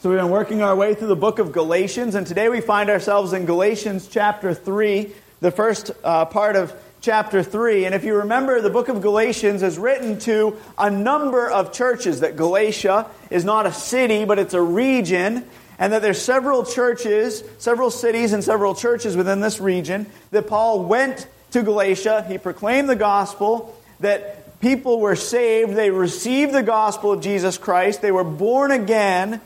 So we've been working our way through the book of Galatians, and today we find ourselves in Galatians chapter 3, the first uh, part of chapter 3. And if you remember, the book of Galatians is written to a number of churches, that Galatia is not a city, but it's a region, and that there's several churches, several cities, and several churches within this region, that Paul went to Galatia, he proclaimed the gospel, that people were saved, they received the gospel of Jesus Christ, they were born again,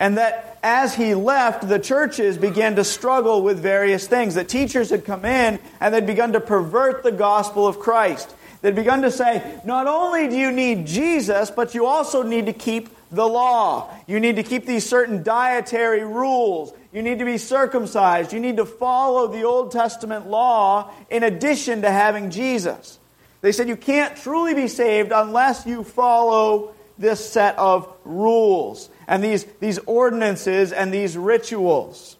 and that as he left, the churches began to struggle with various things. That teachers had come in and they'd begun to pervert the gospel of Christ. They'd begun to say, not only do you need Jesus, but you also need to keep the law. You need to keep these certain dietary rules. You need to be circumcised. You need to follow the Old Testament law in addition to having Jesus. They said you can't truly be saved unless you follow this set of rules and these, these ordinances and these rituals.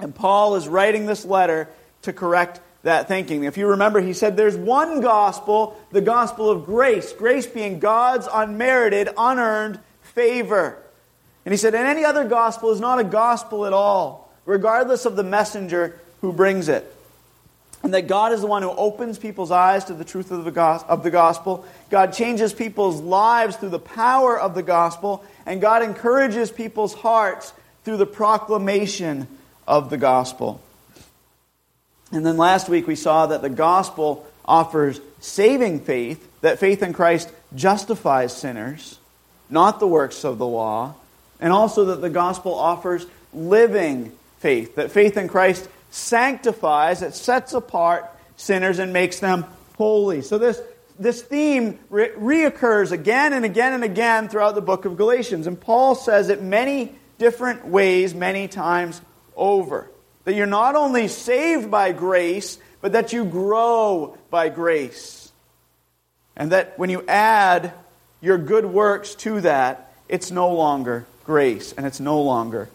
And Paul is writing this letter to correct that thinking. If you remember, he said there's one gospel, the gospel of grace, grace being God's unmerited, unearned favor. And he said, and any other gospel is not a gospel at all, regardless of the messenger who brings it. And that God is the one who opens people's eyes to the truth of the, of the gospel. God changes people's lives through the power of the gospel. And God encourages people's hearts through the proclamation of the gospel. And then last week we saw that the gospel offers saving faith, that faith in Christ justifies sinners, not the works of the law, and also that the gospel offers living faith, that faith in Christ sanctifies, it sets apart sinners and makes them holy. So this, this theme re- reoccurs again and again and again throughout the book of Galatians. And Paul says it many different ways, many times over. That you're not only saved by grace, but that you grow by grace. And that when you add your good works to that, it's no longer grace and it's no longer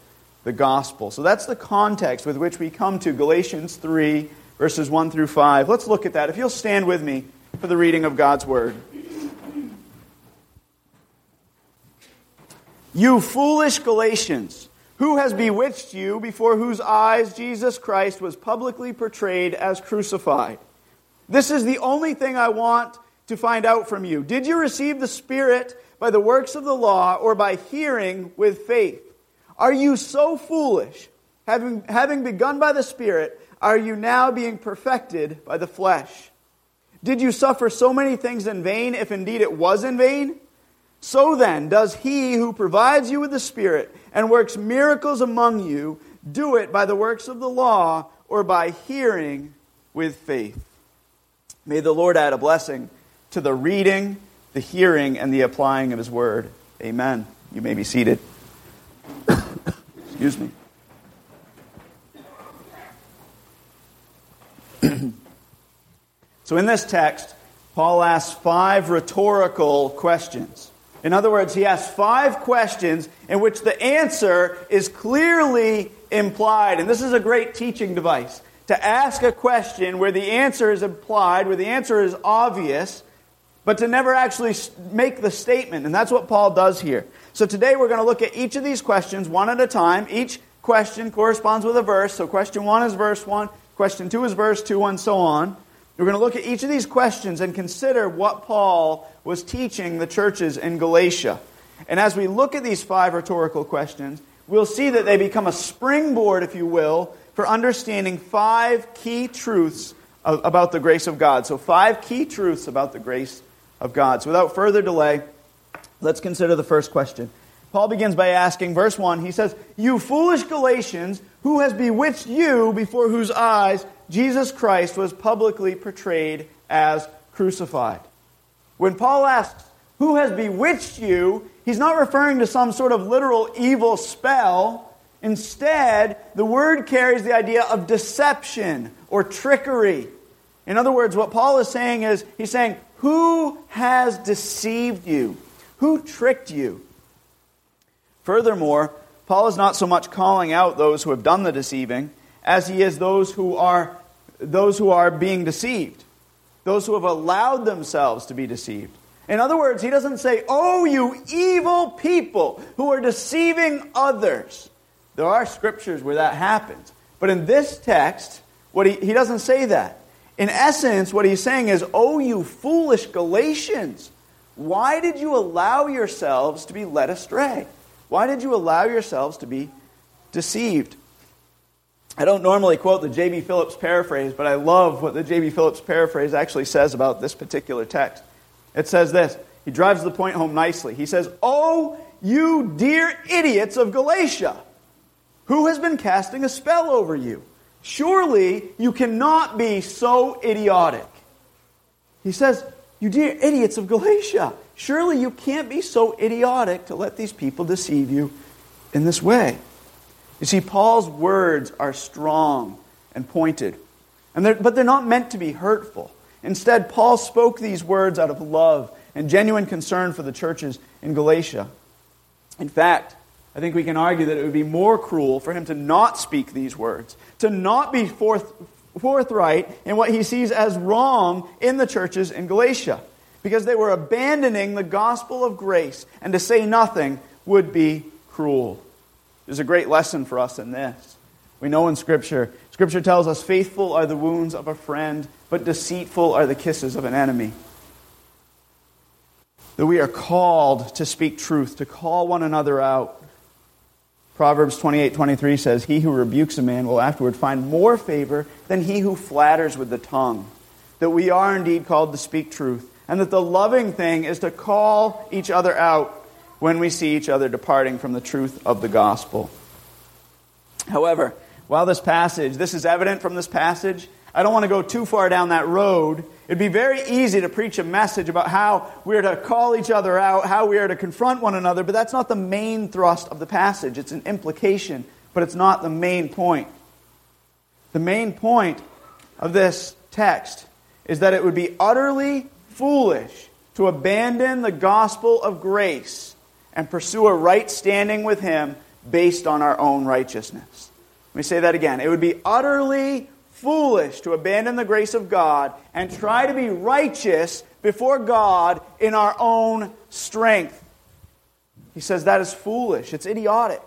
the gospel. So that's the context with which we come to Galatians 3, verses 1 through 5. Let's look at that. If you'll stand with me for the reading of God's word. You foolish Galatians, who has bewitched you before whose eyes Jesus Christ was publicly portrayed as crucified? This is the only thing I want to find out from you. Did you receive the Spirit by the works of the law or by hearing with faith? Are you so foolish? Having, having begun by the Spirit, are you now being perfected by the flesh? Did you suffer so many things in vain, if indeed it was in vain? So then, does he who provides you with the Spirit and works miracles among you do it by the works of the law or by hearing with faith? May the Lord add a blessing to the reading, the hearing, and the applying of his word. Amen. You may be seated. Excuse me. so, in this text, Paul asks five rhetorical questions. In other words, he asks five questions in which the answer is clearly implied. And this is a great teaching device to ask a question where the answer is implied, where the answer is obvious, but to never actually make the statement. And that's what Paul does here. So today we're going to look at each of these questions one at a time. Each question corresponds with a verse. So question 1 is verse 1, question 2 is verse 2, and so on. We're going to look at each of these questions and consider what Paul was teaching the churches in Galatia. And as we look at these five rhetorical questions, we'll see that they become a springboard, if you will, for understanding five key truths about the grace of God. So, five key truths about the grace of God. So, without further delay, Let's consider the first question. Paul begins by asking, verse 1, he says, You foolish Galatians, who has bewitched you before whose eyes Jesus Christ was publicly portrayed as crucified? When Paul asks, Who has bewitched you? he's not referring to some sort of literal evil spell. Instead, the word carries the idea of deception or trickery. In other words, what Paul is saying is, he's saying, Who has deceived you? Who tricked you? Furthermore, Paul is not so much calling out those who have done the deceiving as he is those who are those who are being deceived, those who have allowed themselves to be deceived. In other words, he doesn't say, Oh, you evil people who are deceiving others. There are scriptures where that happens. But in this text, what he, he doesn't say that. In essence, what he's saying is, Oh, you foolish Galatians, why did you allow yourselves to be led astray? Why did you allow yourselves to be deceived? I don't normally quote the J.B. Phillips paraphrase, but I love what the J.B. Phillips paraphrase actually says about this particular text. It says this He drives the point home nicely. He says, Oh, you dear idiots of Galatia, who has been casting a spell over you? Surely you cannot be so idiotic. He says, You dear idiots of Galatia, surely you can't be so idiotic to let these people deceive you in this way. You see, Paul's words are strong and pointed, and they're, but they're not meant to be hurtful. Instead, Paul spoke these words out of love and genuine concern for the churches in Galatia. In fact, I think we can argue that it would be more cruel for him to not speak these words, to not be forth, forthright in what he sees as wrong in the churches in Galatia, because they were abandoning the gospel of grace, and to say nothing would be cruel. There's a great lesson for us in this. We know in Scripture, Scripture tells us faithful are the wounds of a friend, but deceitful are the kisses of an enemy. That we are called to speak truth, to call one another out. Proverbs 28 23 says, He who rebukes a man will afterward find more favor than he who flatters with the tongue. That we are indeed called to speak truth, and that the loving thing is to call each other out when we see each other departing from the truth of the gospel. However, while this passage, this is evident from this passage, I don't want to go too far down that road. It'd be very easy to preach a message about how we are to call each other out, how we are to confront one another, but that's not the main thrust of the passage. It's an implication, but it's not the main point. The main point of this text is that it would be utterly foolish to abandon the gospel of grace and pursue a right standing with Him based on our own righteousness. Let me say that again. It would be utterly foolish to abandon the grace of God and try to be righteous before God in our own strength. He says that is foolish, it's idiotic.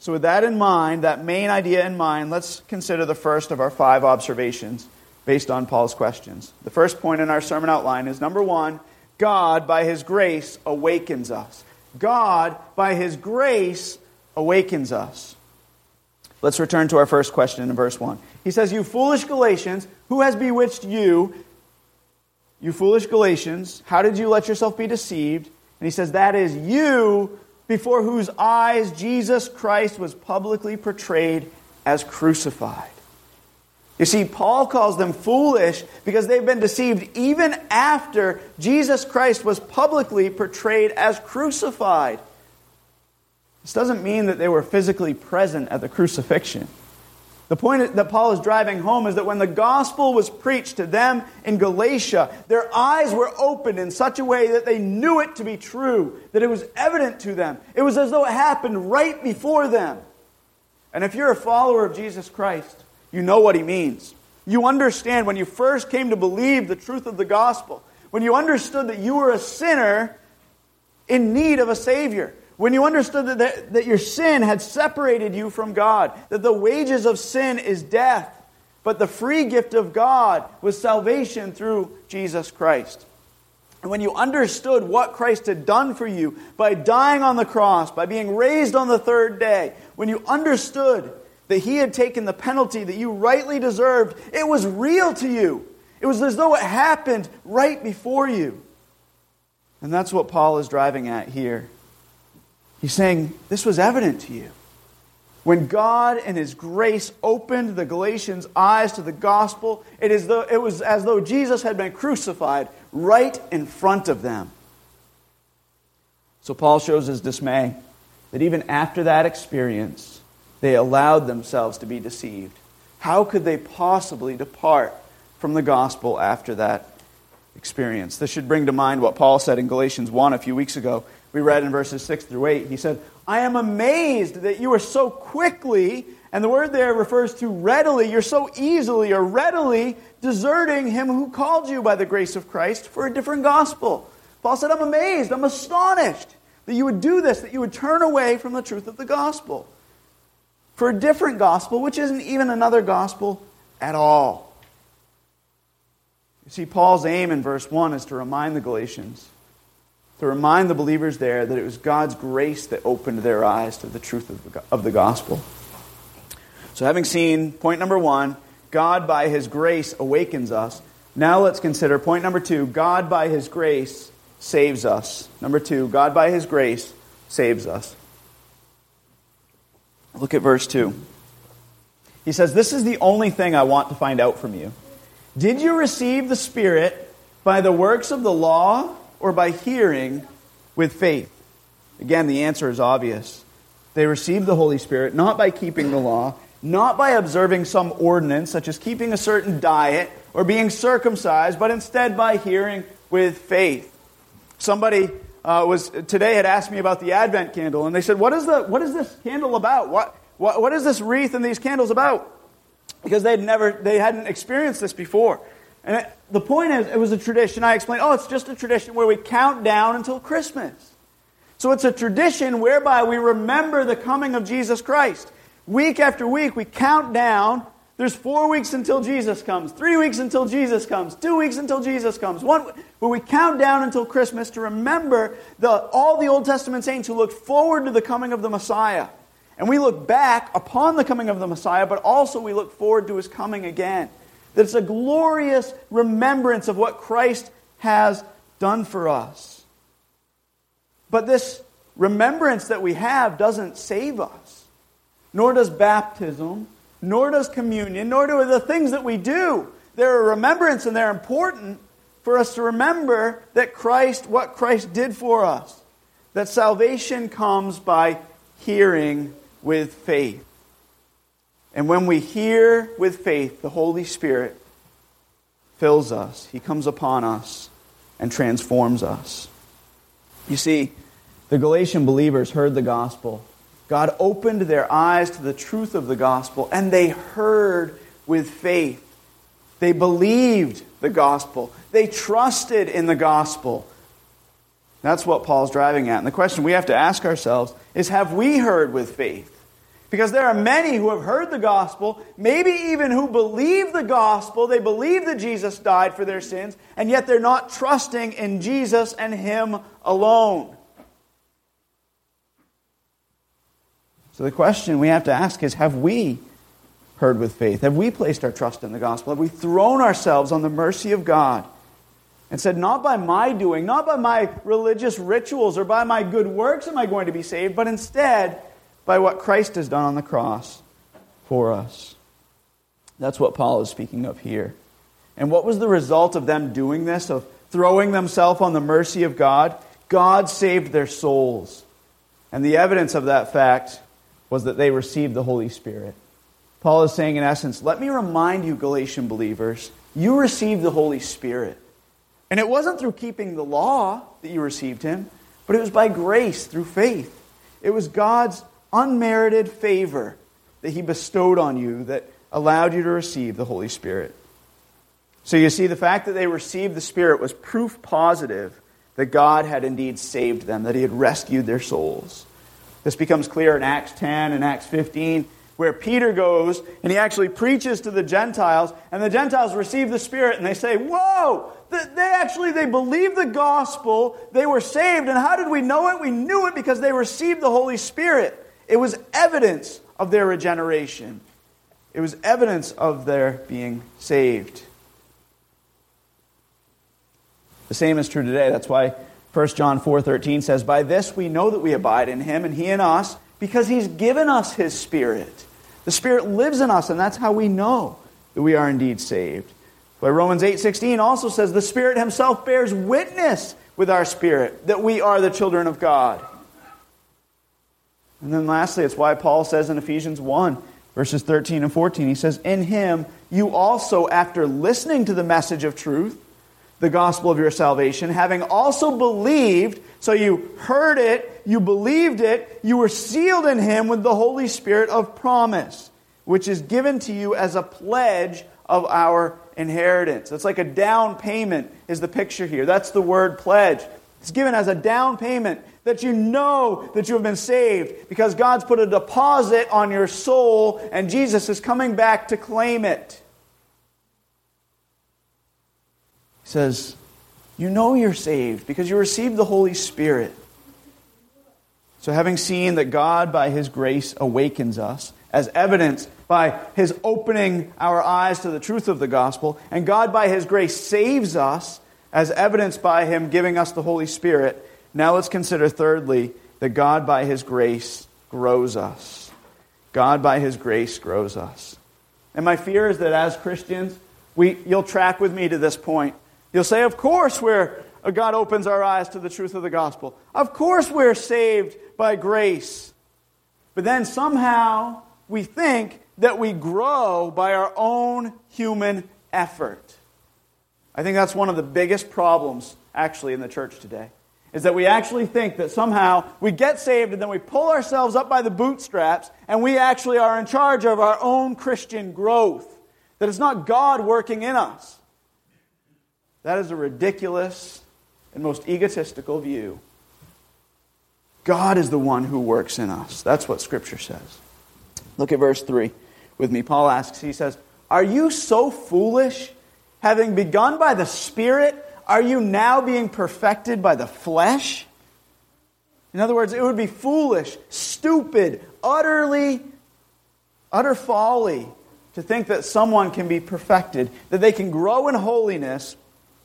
So, with that in mind, that main idea in mind, let's consider the first of our five observations based on Paul's questions. The first point in our sermon outline is number one, God, by His grace, awakens us. God, by His grace, awakens us. Let's return to our first question in verse 1. He says, You foolish Galatians, who has bewitched you? You foolish Galatians, how did you let yourself be deceived? And he says, That is you before whose eyes Jesus Christ was publicly portrayed as crucified. You see, Paul calls them foolish because they've been deceived even after Jesus Christ was publicly portrayed as crucified. This doesn't mean that they were physically present at the crucifixion. The point that Paul is driving home is that when the gospel was preached to them in Galatia, their eyes were opened in such a way that they knew it to be true, that it was evident to them. It was as though it happened right before them. And if you're a follower of Jesus Christ, you know what he means. You understand when you first came to believe the truth of the gospel, when you understood that you were a sinner in need of a Savior, when you understood that, that, that, your sin had separated you from God, that the wages of sin is death, but the free gift of God was salvation through Jesus Christ. And when you understood what Christ had done for you by dying on the cross, by being raised on the third day, when you understood that he had taken the penalty that you rightly deserved, it was real to you. It was as though it happened right before you. And that's what Paul is driving at here. He's saying, This was evident to you. When God and His grace opened the Galatians' eyes to the gospel, it, is though, it was as though Jesus had been crucified right in front of them. So Paul shows his dismay that even after that experience, they allowed themselves to be deceived. How could they possibly depart from the gospel after that experience? This should bring to mind what Paul said in Galatians 1 a few weeks ago we read in verses 6 through 8. He said, I am amazed that you are so quickly, and the word there refers to readily, you're so easily or readily deserting him who called you by the grace of Christ for a different gospel. Paul said, I'm amazed, I'm astonished that you would do this, that you would turn away from the truth of the gospel for a different gospel, which isn't even another gospel at all. You see, Paul's aim in verse 1 is to remind the Galatians, to remind the believers there that it was God's grace that opened their eyes to the truth of the, of the gospel. So, having seen point number one, God by his grace awakens us, now let's consider point number two God by his grace saves us. Number two, God by his grace saves us. Look at verse 2. He says, This is the only thing I want to find out from you. Did you receive the Spirit by the works of the law or by hearing with faith? Again, the answer is obvious. They received the Holy Spirit not by keeping the law, not by observing some ordinance, such as keeping a certain diet or being circumcised, but instead by hearing with faith. Somebody uh, was today had asked me about the Advent candle, and they said, "What is the what is this candle about? What what, what is this wreath and these candles about?" Because they'd never they hadn't experienced this before. And it, the point is, it was a tradition. I explained, oh, it's just a tradition where we count down until Christmas. So it's a tradition whereby we remember the coming of Jesus Christ. Week after week, we count down there's four weeks until Jesus comes, three weeks until Jesus comes, two weeks until Jesus comes, one where we count down until Christmas to remember the, all the Old Testament saints who looked forward to the coming of the Messiah. And we look back upon the coming of the Messiah, but also we look forward to his coming again. That it's a glorious remembrance of what Christ has done for us. But this remembrance that we have doesn't save us, nor does baptism nor does communion, nor do the things that we do. They're a remembrance and they're important for us to remember that Christ, what Christ did for us. That salvation comes by hearing with faith. And when we hear with faith, the Holy Spirit fills us. He comes upon us and transforms us. You see, the Galatian believers heard the gospel God opened their eyes to the truth of the gospel, and they heard with faith. They believed the gospel. They trusted in the gospel. That's what Paul's driving at. And the question we have to ask ourselves is have we heard with faith? Because there are many who have heard the gospel, maybe even who believe the gospel. They believe that Jesus died for their sins, and yet they're not trusting in Jesus and Him alone. So the question we have to ask is have we heard with faith? Have we placed our trust in the gospel? Have we thrown ourselves on the mercy of God and said, Not by my doing, not by my religious rituals or by my good works am I going to be saved, but instead by what Christ has done on the cross for us? That's what Paul is speaking of here. And what was the result of them doing this, of throwing themselves on the mercy of God? God saved their souls. And the evidence of that fact was that they received the Holy Spirit. Paul is saying, in essence, let me remind you, Galatian believers, you received the Holy Spirit. And it wasn't through keeping the law that you received Him, but it was by grace, through faith. It was God's unmerited favor that He bestowed on you that allowed you to receive the Holy Spirit. So you see, the fact that they received the Spirit was proof positive that God had indeed saved them, that He had rescued their souls. This becomes clear in Acts 10 and Acts 15, where Peter goes and he actually preaches to the Gentiles, and the Gentiles receive the Spirit and they say, Whoa! They actually they believed the gospel, they were saved, and how did we know it? We knew it because they received the Holy Spirit. It was evidence of their regeneration. It was evidence of their being saved. The same is true today. That's why 1 John 4:13 says, "By this we know that we abide in him and he in us, because he's given us his spirit. The spirit lives in us, and that's how we know that we are indeed saved." But Romans 8:16 also says, "The spirit himself bears witness with our spirit that we are the children of God." And then lastly, it's why Paul says in Ephesians 1 verses 13 and 14, he says, "In him you also after listening to the message of truth, the gospel of your salvation, having also believed. So you heard it, you believed it, you were sealed in him with the Holy Spirit of promise, which is given to you as a pledge of our inheritance. It's like a down payment, is the picture here. That's the word pledge. It's given as a down payment that you know that you have been saved because God's put a deposit on your soul and Jesus is coming back to claim it. He says, You know you're saved because you received the Holy Spirit. So, having seen that God, by His grace, awakens us, as evidenced by His opening our eyes to the truth of the gospel, and God, by His grace, saves us, as evidenced by Him giving us the Holy Spirit, now let's consider, thirdly, that God, by His grace, grows us. God, by His grace, grows us. And my fear is that as Christians, we, you'll track with me to this point. You'll say, Of course, we're, uh, God opens our eyes to the truth of the gospel. Of course, we're saved by grace. But then somehow we think that we grow by our own human effort. I think that's one of the biggest problems, actually, in the church today is that we actually think that somehow we get saved and then we pull ourselves up by the bootstraps and we actually are in charge of our own Christian growth. That it's not God working in us. That is a ridiculous and most egotistical view. God is the one who works in us. That's what Scripture says. Look at verse 3 with me. Paul asks, he says, Are you so foolish, having begun by the Spirit? Are you now being perfected by the flesh? In other words, it would be foolish, stupid, utterly, utter folly to think that someone can be perfected, that they can grow in holiness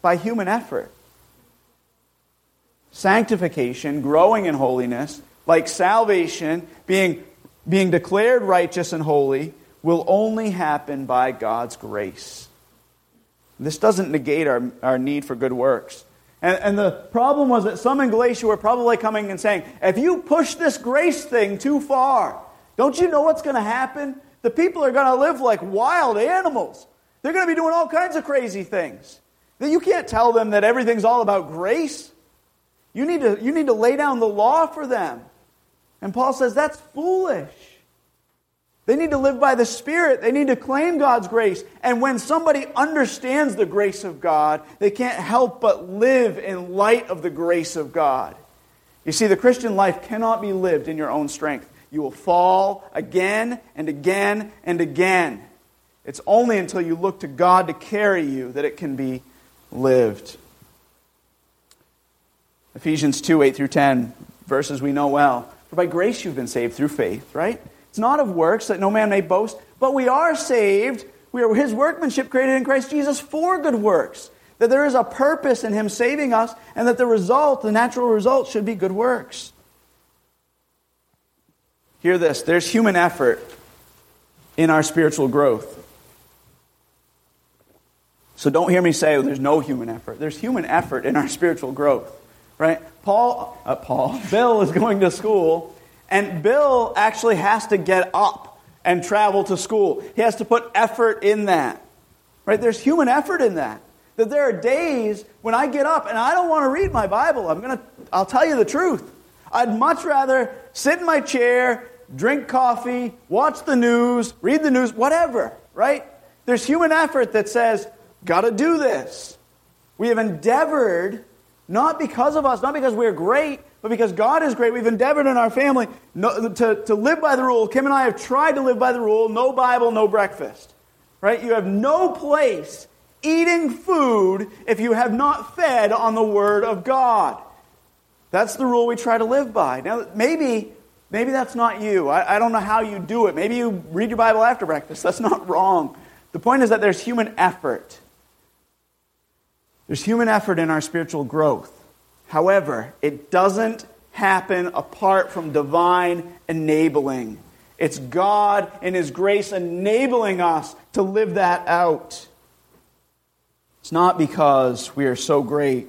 by human effort. Sanctification, growing in holiness, like salvation, being, being declared righteous and holy, will only happen by God's grace. This doesn't negate our, our need for good works. And, and the problem was that some in Galatia were probably coming and saying, if you push this grace thing too far, don't you know what's going to happen? The people are going to live like wild animals. They're going to be doing all kinds of crazy things. You can't tell them that everything's all about grace. You need to, you need to lay down the law for them. And Paul says that's foolish. They need to live by the Spirit. They need to claim God's grace. And when somebody understands the grace of God, they can't help but live in light of the grace of God. You see, the Christian life cannot be lived in your own strength. You will fall again and again and again. It's only until you look to God to carry you that it can be lived. Ephesians 2 8 through 10, verses we know well. For by grace you've been saved through faith, right? It's not of works that no man may boast, but we are saved. We are his workmanship created in Christ Jesus for good works. That there is a purpose in him saving us, and that the result, the natural result, should be good works. Hear this there's human effort in our spiritual growth. So don't hear me say oh, there's no human effort. There's human effort in our spiritual growth, right? Paul, uh, Paul, Bill is going to school and Bill actually has to get up and travel to school. He has to put effort in that. Right? There's human effort in that. That there are days when I get up and I don't want to read my Bible. I'm going to I'll tell you the truth. I'd much rather sit in my chair, drink coffee, watch the news, read the news, whatever, right? There's human effort that says, got to do this. We have endeavored, not because of us, not because we're great, but because God is great, we've endeavored in our family to, to live by the rule. Kim and I have tried to live by the rule no Bible, no breakfast. Right? You have no place eating food if you have not fed on the Word of God. That's the rule we try to live by. Now, maybe, maybe that's not you. I, I don't know how you do it. Maybe you read your Bible after breakfast. That's not wrong. The point is that there's human effort. There's human effort in our spiritual growth. However, it doesn't happen apart from divine enabling. It's God and His grace enabling us to live that out. It's not because we are so great.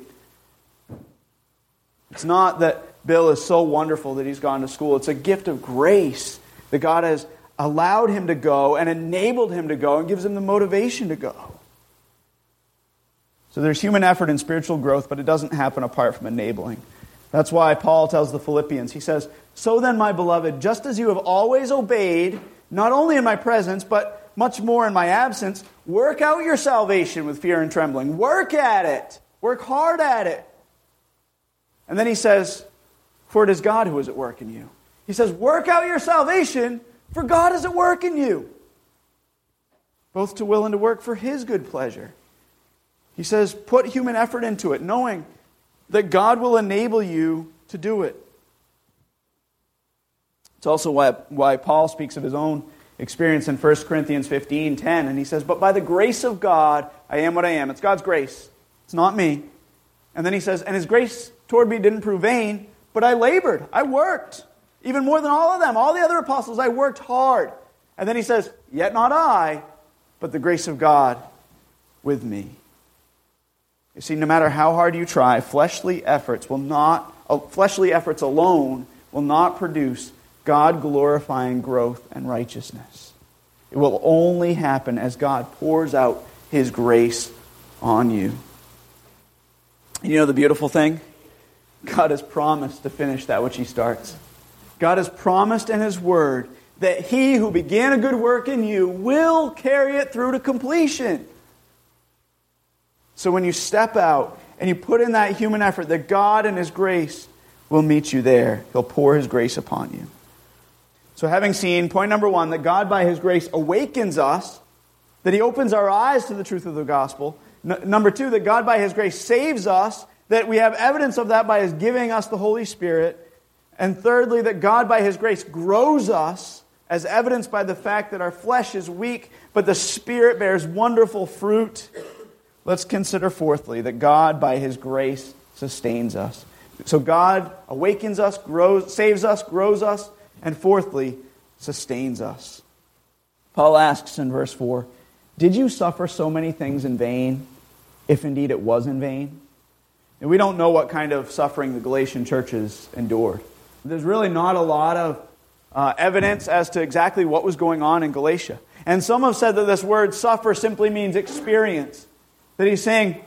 It's not that Bill is so wonderful that he's gone to school. It's a gift of grace that God has allowed him to go and enabled him to go and gives him the motivation to go. So there's human effort in spiritual growth, but it doesn't happen apart from enabling. That's why Paul tells the Philippians, he says, So then, my beloved, just as you have always obeyed, not only in my presence, but much more in my absence, work out your salvation with fear and trembling. Work at it. Work hard at it. And then he says, For it is God who is at work in you. He says, Work out your salvation, for God is at work in you, both to will and to work for his good pleasure. He says, Put human effort into it, knowing that God will enable you to do it. It's also why, why Paul speaks of his own experience in 1 Corinthians 15 10, and he says, But by the grace of God, I am what I am. It's God's grace, it's not me. And then he says, And his grace toward me didn't prove vain, but I labored, I worked. Even more than all of them, all the other apostles, I worked hard. And then he says, Yet not I, but the grace of God with me. You see, no matter how hard you try, fleshly efforts will not, uh, fleshly efforts alone will not produce God glorifying growth and righteousness. It will only happen as God pours out his grace on you. You know the beautiful thing? God has promised to finish that which he starts. God has promised in his word that he who began a good work in you will carry it through to completion. So when you step out and you put in that human effort, that God and His grace will meet you there. He'll pour His grace upon you. So, having seen, point number one, that God by His grace awakens us, that He opens our eyes to the truth of the gospel. N- number two, that God by His grace saves us, that we have evidence of that by His giving us the Holy Spirit. And thirdly, that God by His grace grows us, as evidenced by the fact that our flesh is weak, but the Spirit bears wonderful fruit. Let's consider, fourthly, that God, by His grace, sustains us. So God awakens us, grows, saves us, grows us, and fourthly, sustains us. Paul asks in verse 4 Did you suffer so many things in vain, if indeed it was in vain? And we don't know what kind of suffering the Galatian churches endured. There's really not a lot of uh, evidence as to exactly what was going on in Galatia. And some have said that this word suffer simply means experience. That he's saying,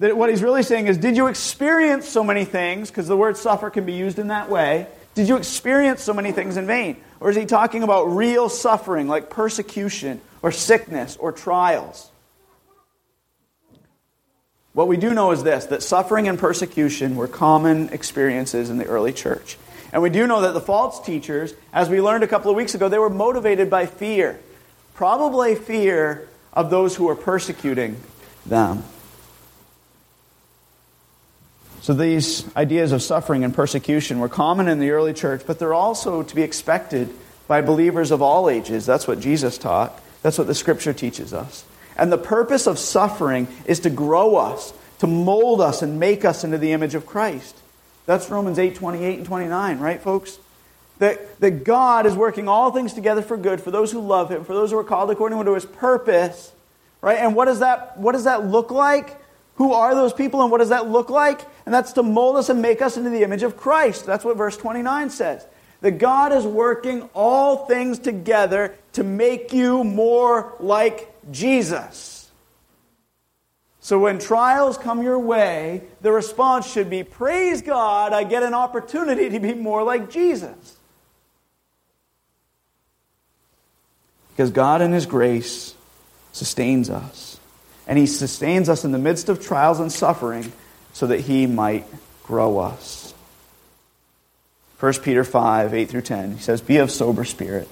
that what he's really saying is, did you experience so many things? Because the word suffer can be used in that way. Did you experience so many things in vain? Or is he talking about real suffering, like persecution, or sickness, or trials? What we do know is this that suffering and persecution were common experiences in the early church. And we do know that the false teachers, as we learned a couple of weeks ago, they were motivated by fear. Probably fear of those who were persecuting them. So these ideas of suffering and persecution were common in the early church, but they're also to be expected by believers of all ages. That's what Jesus taught. That's what the scripture teaches us. And the purpose of suffering is to grow us, to mold us and make us into the image of Christ. That's Romans 8, 28 and 29, right, folks? That, that God is working all things together for good for those who love Him, for those who are called according to His purpose Right? And what does that what does that look like? Who are those people and what does that look like? And that's to mold us and make us into the image of Christ. That's what verse 29 says. That God is working all things together to make you more like Jesus. So when trials come your way, the response should be Praise God, I get an opportunity to be more like Jesus. Because God, in His grace, sustains us. And He sustains us in the midst of trials and suffering so that He might grow us. 1 Peter 5 8 through 10, he says, Be of sober spirit.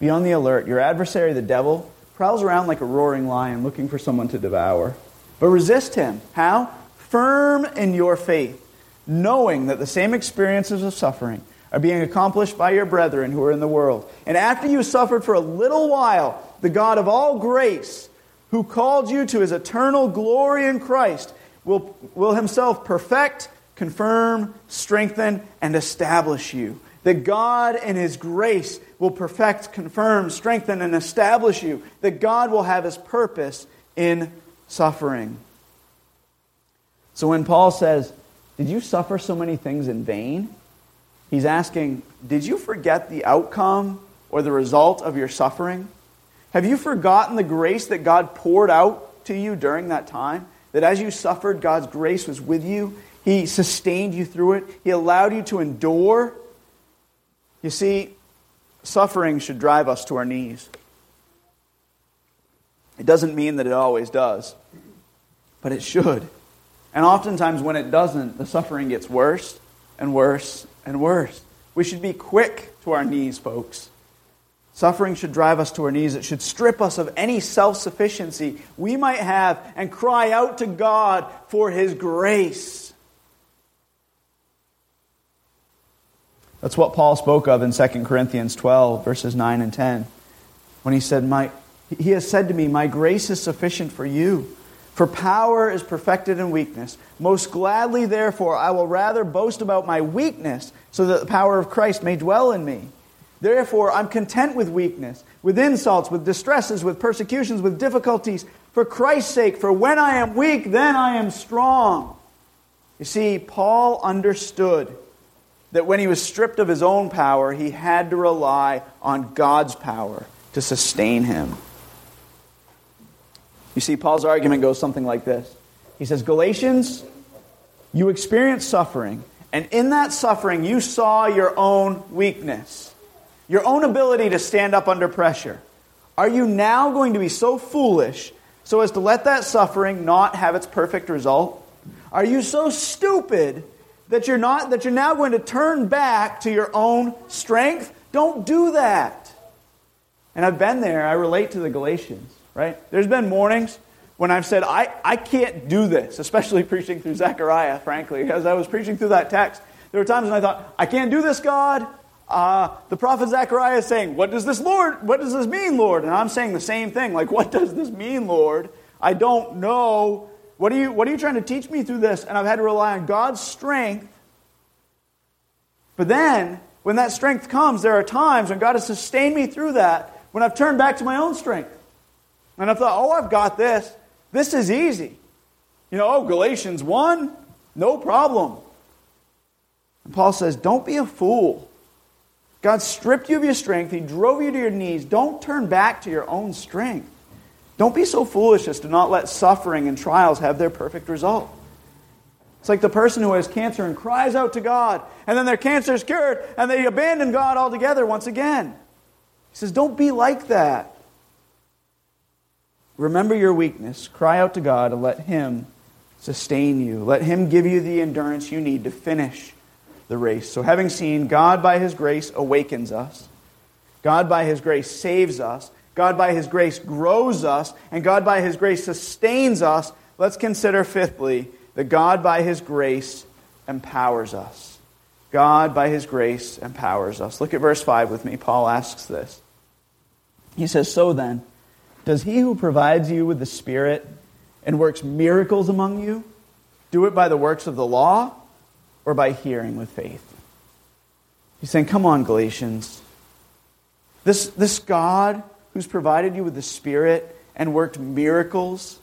Be on the alert. Your adversary, the devil, prowls around like a roaring lion looking for someone to devour. But resist him. How? Firm in your faith, knowing that the same experiences of suffering are being accomplished by your brethren who are in the world. And after you suffered for a little while, the God of all grace, who called you to his eternal glory in Christ, will, will himself perfect, confirm, strengthen, and establish you. That God in his grace will perfect, confirm, strengthen, and establish you. That God will have his purpose in suffering. So when Paul says, Did you suffer so many things in vain? He's asking, Did you forget the outcome or the result of your suffering? Have you forgotten the grace that God poured out to you during that time? that as you suffered, God's grace was with you. He sustained you through it, He allowed you to endure. You see, suffering should drive us to our knees. It doesn't mean that it always does, but it should. And oftentimes, when it doesn't, the suffering gets worse and worse and worse. We should be quick to our knees, folks. Suffering should drive us to our knees. It should strip us of any self sufficiency we might have and cry out to God for His grace. That's what Paul spoke of in 2 Corinthians 12, verses 9 and 10, when he said, My, He has said to me, My grace is sufficient for you. For power is perfected in weakness. Most gladly, therefore, I will rather boast about my weakness, so that the power of Christ may dwell in me. Therefore, I'm content with weakness, with insults, with distresses, with persecutions, with difficulties, for Christ's sake. For when I am weak, then I am strong. You see, Paul understood that when he was stripped of his own power, he had to rely on God's power to sustain him. You see, Paul's argument goes something like this He says, Galatians, you experienced suffering, and in that suffering, you saw your own weakness, your own ability to stand up under pressure. Are you now going to be so foolish so as to let that suffering not have its perfect result? Are you so stupid that you're not that you're now going to turn back to your own strength? Don't do that. And I've been there. I relate to the Galatians right? There's been mornings when I've said, I, I can't do this, especially preaching through Zechariah, frankly. As I was preaching through that text, there were times when I thought, I can't do this, God. Uh, the prophet Zechariah is saying, What does this Lord, what does this mean, Lord? And I'm saying the same thing. Like, what does this mean, Lord? I don't know. What are you, what are you trying to teach me through this? And I've had to rely on God's strength. But then, when that strength comes, there are times when God has sustained me through that, when I've turned back to my own strength. And I've thought, oh, I've got this. This is easy. You know, oh, Galatians 1, no problem. And Paul says, don't be a fool. God stripped you of your strength, He drove you to your knees. Don't turn back to your own strength. Don't be so foolish as to not let suffering and trials have their perfect result. It's like the person who has cancer and cries out to God, and then their cancer is cured, and they abandon God altogether once again. He says, Don't be like that. Remember your weakness. Cry out to God and let Him sustain you. Let Him give you the endurance you need to finish the race. So, having seen God by His grace awakens us, God by His grace saves us, God by His grace grows us, and God by His grace sustains us, let's consider fifthly that God by His grace empowers us. God by His grace empowers us. Look at verse 5 with me. Paul asks this. He says, So then, does he who provides you with the Spirit and works miracles among you do it by the works of the law or by hearing with faith? He's saying, Come on, Galatians. This, this God who's provided you with the Spirit and worked miracles,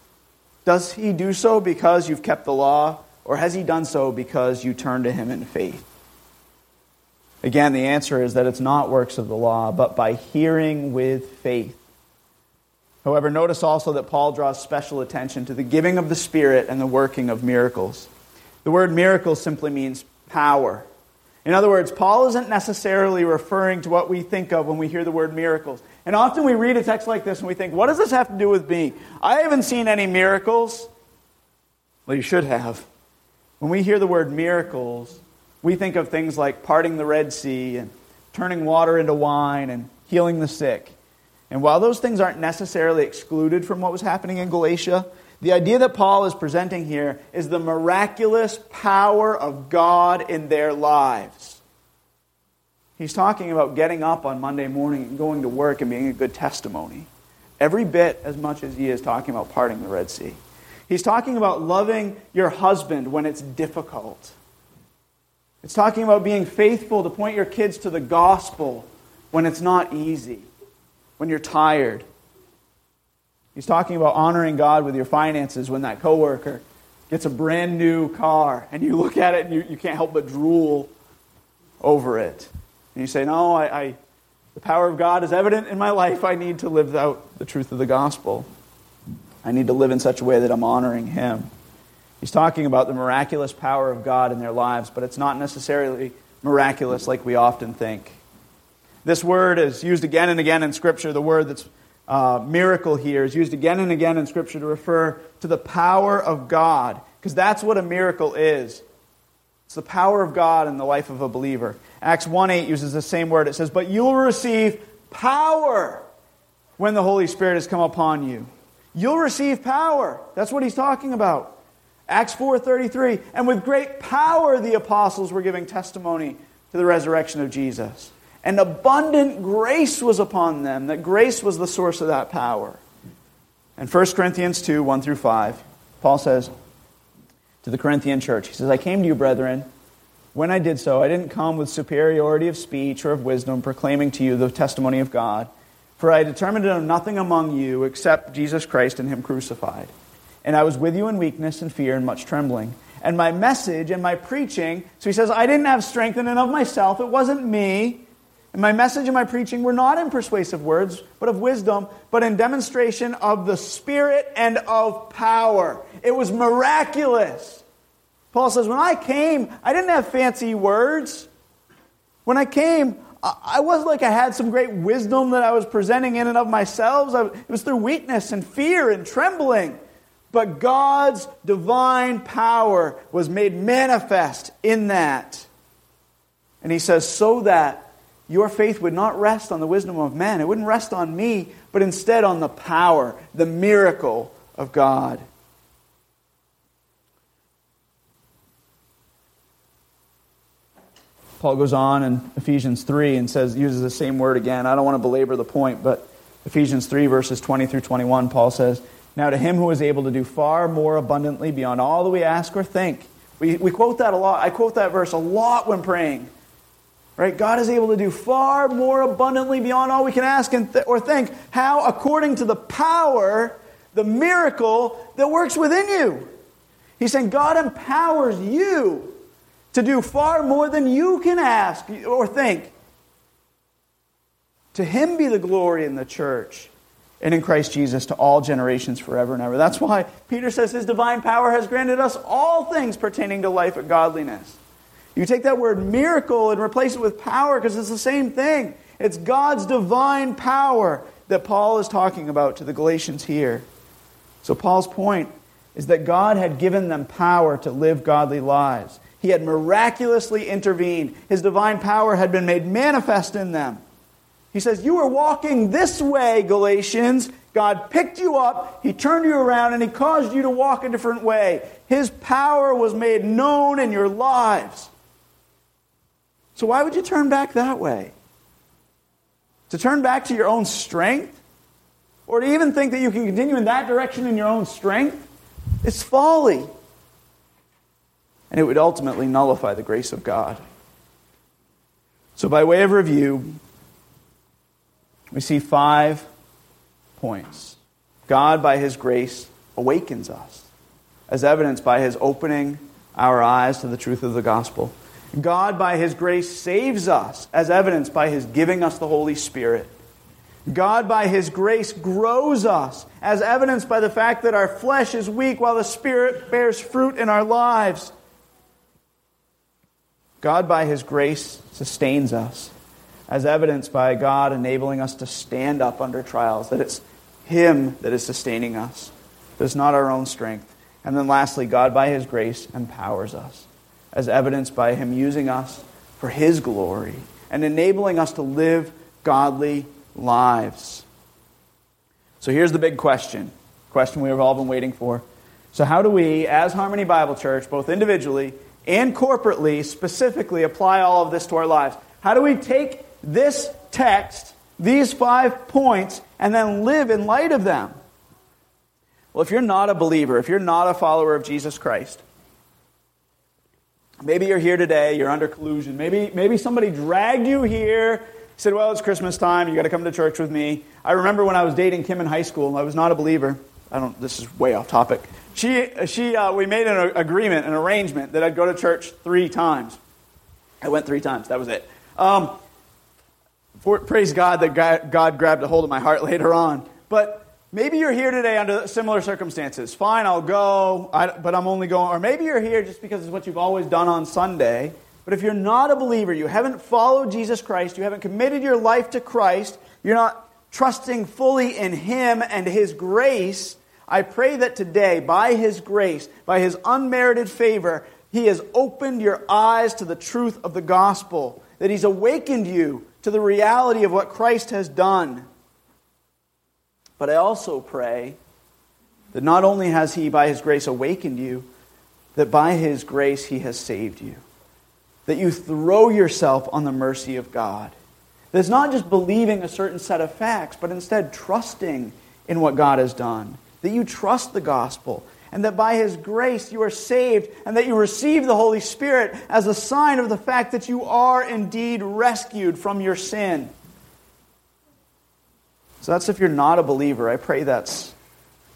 does he do so because you've kept the law, or has he done so because you turn to him in faith? Again, the answer is that it's not works of the law, but by hearing with faith. However, notice also that Paul draws special attention to the giving of the Spirit and the working of miracles. The word miracle simply means power. In other words, Paul isn't necessarily referring to what we think of when we hear the word miracles. And often we read a text like this and we think, what does this have to do with me? I haven't seen any miracles. Well, you should have. When we hear the word miracles, we think of things like parting the Red Sea and turning water into wine and healing the sick. And while those things aren't necessarily excluded from what was happening in Galatia, the idea that Paul is presenting here is the miraculous power of God in their lives. He's talking about getting up on Monday morning and going to work and being a good testimony. Every bit as much as he is talking about parting the Red Sea. He's talking about loving your husband when it's difficult. It's talking about being faithful to point your kids to the gospel when it's not easy when you're tired. He's talking about honoring God with your finances when that coworker gets a brand new car and you look at it and you, you can't help but drool over it. And you say, No, I, I, the power of God is evident in my life. I need to live out the truth of the gospel. I need to live in such a way that I'm honoring Him. He's talking about the miraculous power of God in their lives, but it's not necessarily miraculous like we often think. This word is used again and again in Scripture. The word that's uh, miracle here is used again and again in Scripture to refer to the power of God, because that's what a miracle is. It's the power of God in the life of a believer. Acts 1 8 uses the same word. It says, But you will receive power when the Holy Spirit has come upon you. You'll receive power. That's what he's talking about. Acts 4:33 and with great power the apostles were giving testimony to the resurrection of Jesus. And abundant grace was upon them. That grace was the source of that power. And 1 Corinthians 2 1 through 5, Paul says to the Corinthian church, He says, I came to you, brethren. When I did so, I didn't come with superiority of speech or of wisdom, proclaiming to you the testimony of God. For I determined to know nothing among you except Jesus Christ and Him crucified. And I was with you in weakness and fear and much trembling. And my message and my preaching, so he says, I didn't have strength in and of myself. It wasn't me. And my message and my preaching were not in persuasive words, but of wisdom, but in demonstration of the Spirit and of power. It was miraculous. Paul says, When I came, I didn't have fancy words. When I came, I wasn't like I had some great wisdom that I was presenting in and of myself. It was through weakness and fear and trembling. But God's divine power was made manifest in that. And he says, so that your faith would not rest on the wisdom of men. It wouldn't rest on me, but instead on the power, the miracle of God. Paul goes on in Ephesians 3 and says, uses the same word again. I don't want to belabor the point, but Ephesians 3, verses 20 through 21, Paul says, Now to him who is able to do far more abundantly beyond all that we ask or think. We, we quote that a lot. I quote that verse a lot when praying. Right? God is able to do far more abundantly beyond all we can ask th- or think. How? According to the power, the miracle that works within you. He's saying God empowers you to do far more than you can ask or think. To him be the glory in the church and in Christ Jesus to all generations forever and ever. That's why Peter says his divine power has granted us all things pertaining to life and godliness. You take that word miracle and replace it with power because it's the same thing. It's God's divine power that Paul is talking about to the Galatians here. So, Paul's point is that God had given them power to live godly lives. He had miraculously intervened, His divine power had been made manifest in them. He says, You were walking this way, Galatians. God picked you up, He turned you around, and He caused you to walk a different way. His power was made known in your lives. So why would you turn back that way? To turn back to your own strength? Or to even think that you can continue in that direction in your own strength? It's folly. And it would ultimately nullify the grace of God. So, by way of review, we see five points. God, by His grace, awakens us, as evidenced by His opening our eyes to the truth of the gospel. God, by His grace, saves us, as evidenced by His giving us the Holy Spirit. God, by His grace, grows us, as evidenced by the fact that our flesh is weak while the Spirit bears fruit in our lives. God, by His grace, sustains us, as evidenced by God enabling us to stand up under trials, that it's Him that is sustaining us, that it's not our own strength. And then lastly, God, by His grace, empowers us as evidenced by Him using us for His glory and enabling us to live godly lives. So here's the big question question we've all been waiting for. So, how do we, as Harmony Bible Church, both individually and corporately, specifically apply all of this to our lives? How do we take this text, these five points, and then live in light of them? Well, if you're not a believer, if you're not a follower of Jesus Christ, Maybe you're here today, you're under collusion. Maybe, maybe somebody dragged you here, said, Well, it's Christmas time, you got to come to church with me. I remember when I was dating Kim in high school, I was not a believer. I don't, this is way off topic. She, she, uh, we made an agreement, an arrangement that I'd go to church three times. I went three times, that was it. Um, for, praise God that God, God grabbed a hold of my heart later on. But Maybe you're here today under similar circumstances. Fine, I'll go, I, but I'm only going. Or maybe you're here just because it's what you've always done on Sunday. But if you're not a believer, you haven't followed Jesus Christ, you haven't committed your life to Christ, you're not trusting fully in Him and His grace, I pray that today, by His grace, by His unmerited favor, He has opened your eyes to the truth of the gospel, that He's awakened you to the reality of what Christ has done. But I also pray that not only has He, by His grace, awakened you, that by His grace He has saved you. That you throw yourself on the mercy of God. That it's not just believing a certain set of facts, but instead trusting in what God has done. That you trust the gospel, and that by His grace you are saved, and that you receive the Holy Spirit as a sign of the fact that you are indeed rescued from your sin. So that's if you're not a believer. I pray that's,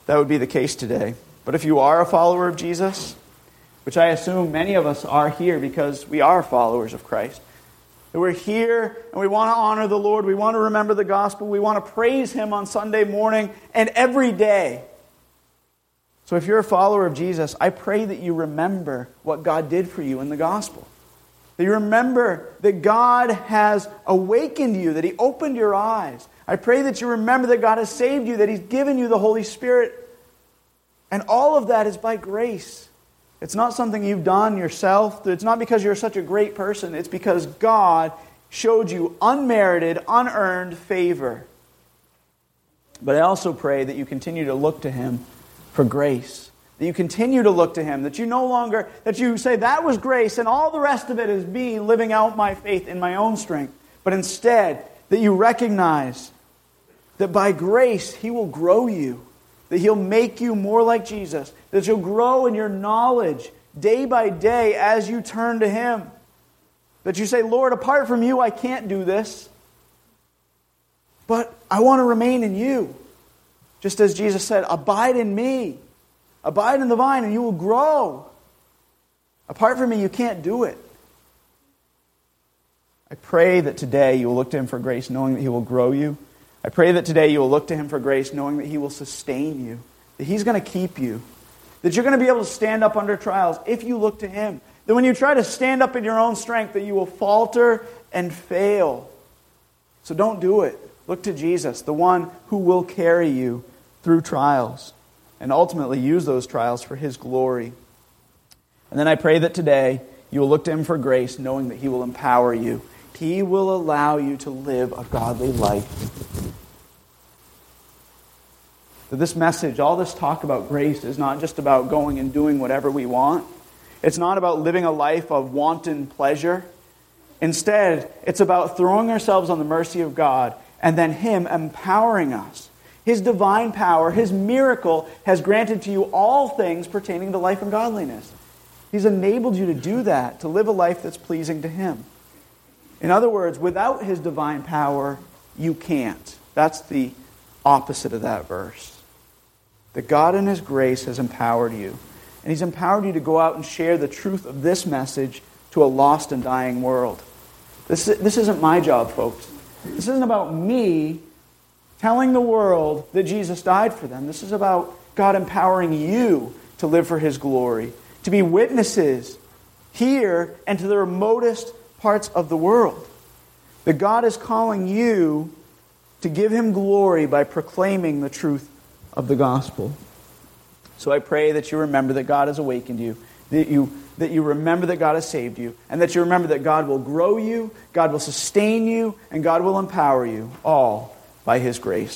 that would be the case today. But if you are a follower of Jesus, which I assume many of us are here because we are followers of Christ, that we're here and we want to honor the Lord, we want to remember the gospel, we want to praise Him on Sunday morning and every day. So if you're a follower of Jesus, I pray that you remember what God did for you in the gospel. That you remember that God has awakened you, that He opened your eyes, I pray that you remember that God has saved you, that He's given you the Holy Spirit. And all of that is by grace. It's not something you've done yourself. It's not because you're such a great person. It's because God showed you unmerited, unearned favor. But I also pray that you continue to look to Him for grace. That you continue to look to Him. That you no longer, that you say, that was grace, and all the rest of it is me living out my faith in my own strength. But instead, that you recognize that by grace He will grow you, that He'll make you more like Jesus, that you'll grow in your knowledge day by day as you turn to Him. That you say, Lord, apart from you, I can't do this, but I want to remain in you. Just as Jesus said, Abide in me, abide in the vine, and you will grow. Apart from me, you can't do it. I pray that today you will look to Him for grace, knowing that He will grow you. I pray that today you will look to Him for grace, knowing that He will sustain you, that He's going to keep you, that you're going to be able to stand up under trials if you look to Him. That when you try to stand up in your own strength, that you will falter and fail. So don't do it. Look to Jesus, the one who will carry you through trials and ultimately use those trials for His glory. And then I pray that today you will look to Him for grace, knowing that He will empower you he will allow you to live a godly life. That this message, all this talk about grace, is not just about going and doing whatever we want. It's not about living a life of wanton pleasure. Instead, it's about throwing ourselves on the mercy of God and then Him empowering us. His divine power, His miracle, has granted to you all things pertaining to life and godliness. He's enabled you to do that, to live a life that's pleasing to Him. In other words, without his divine power, you can't. That's the opposite of that verse. That God in his grace has empowered you. And he's empowered you to go out and share the truth of this message to a lost and dying world. This, this isn't my job, folks. This isn't about me telling the world that Jesus died for them. This is about God empowering you to live for his glory, to be witnesses here and to the remotest parts of the world. That God is calling you to give Him glory by proclaiming the truth of the gospel. So I pray that you remember that God has awakened you, that you, that you remember that God has saved you, and that you remember that God will grow you, God will sustain you, and God will empower you, all by His grace.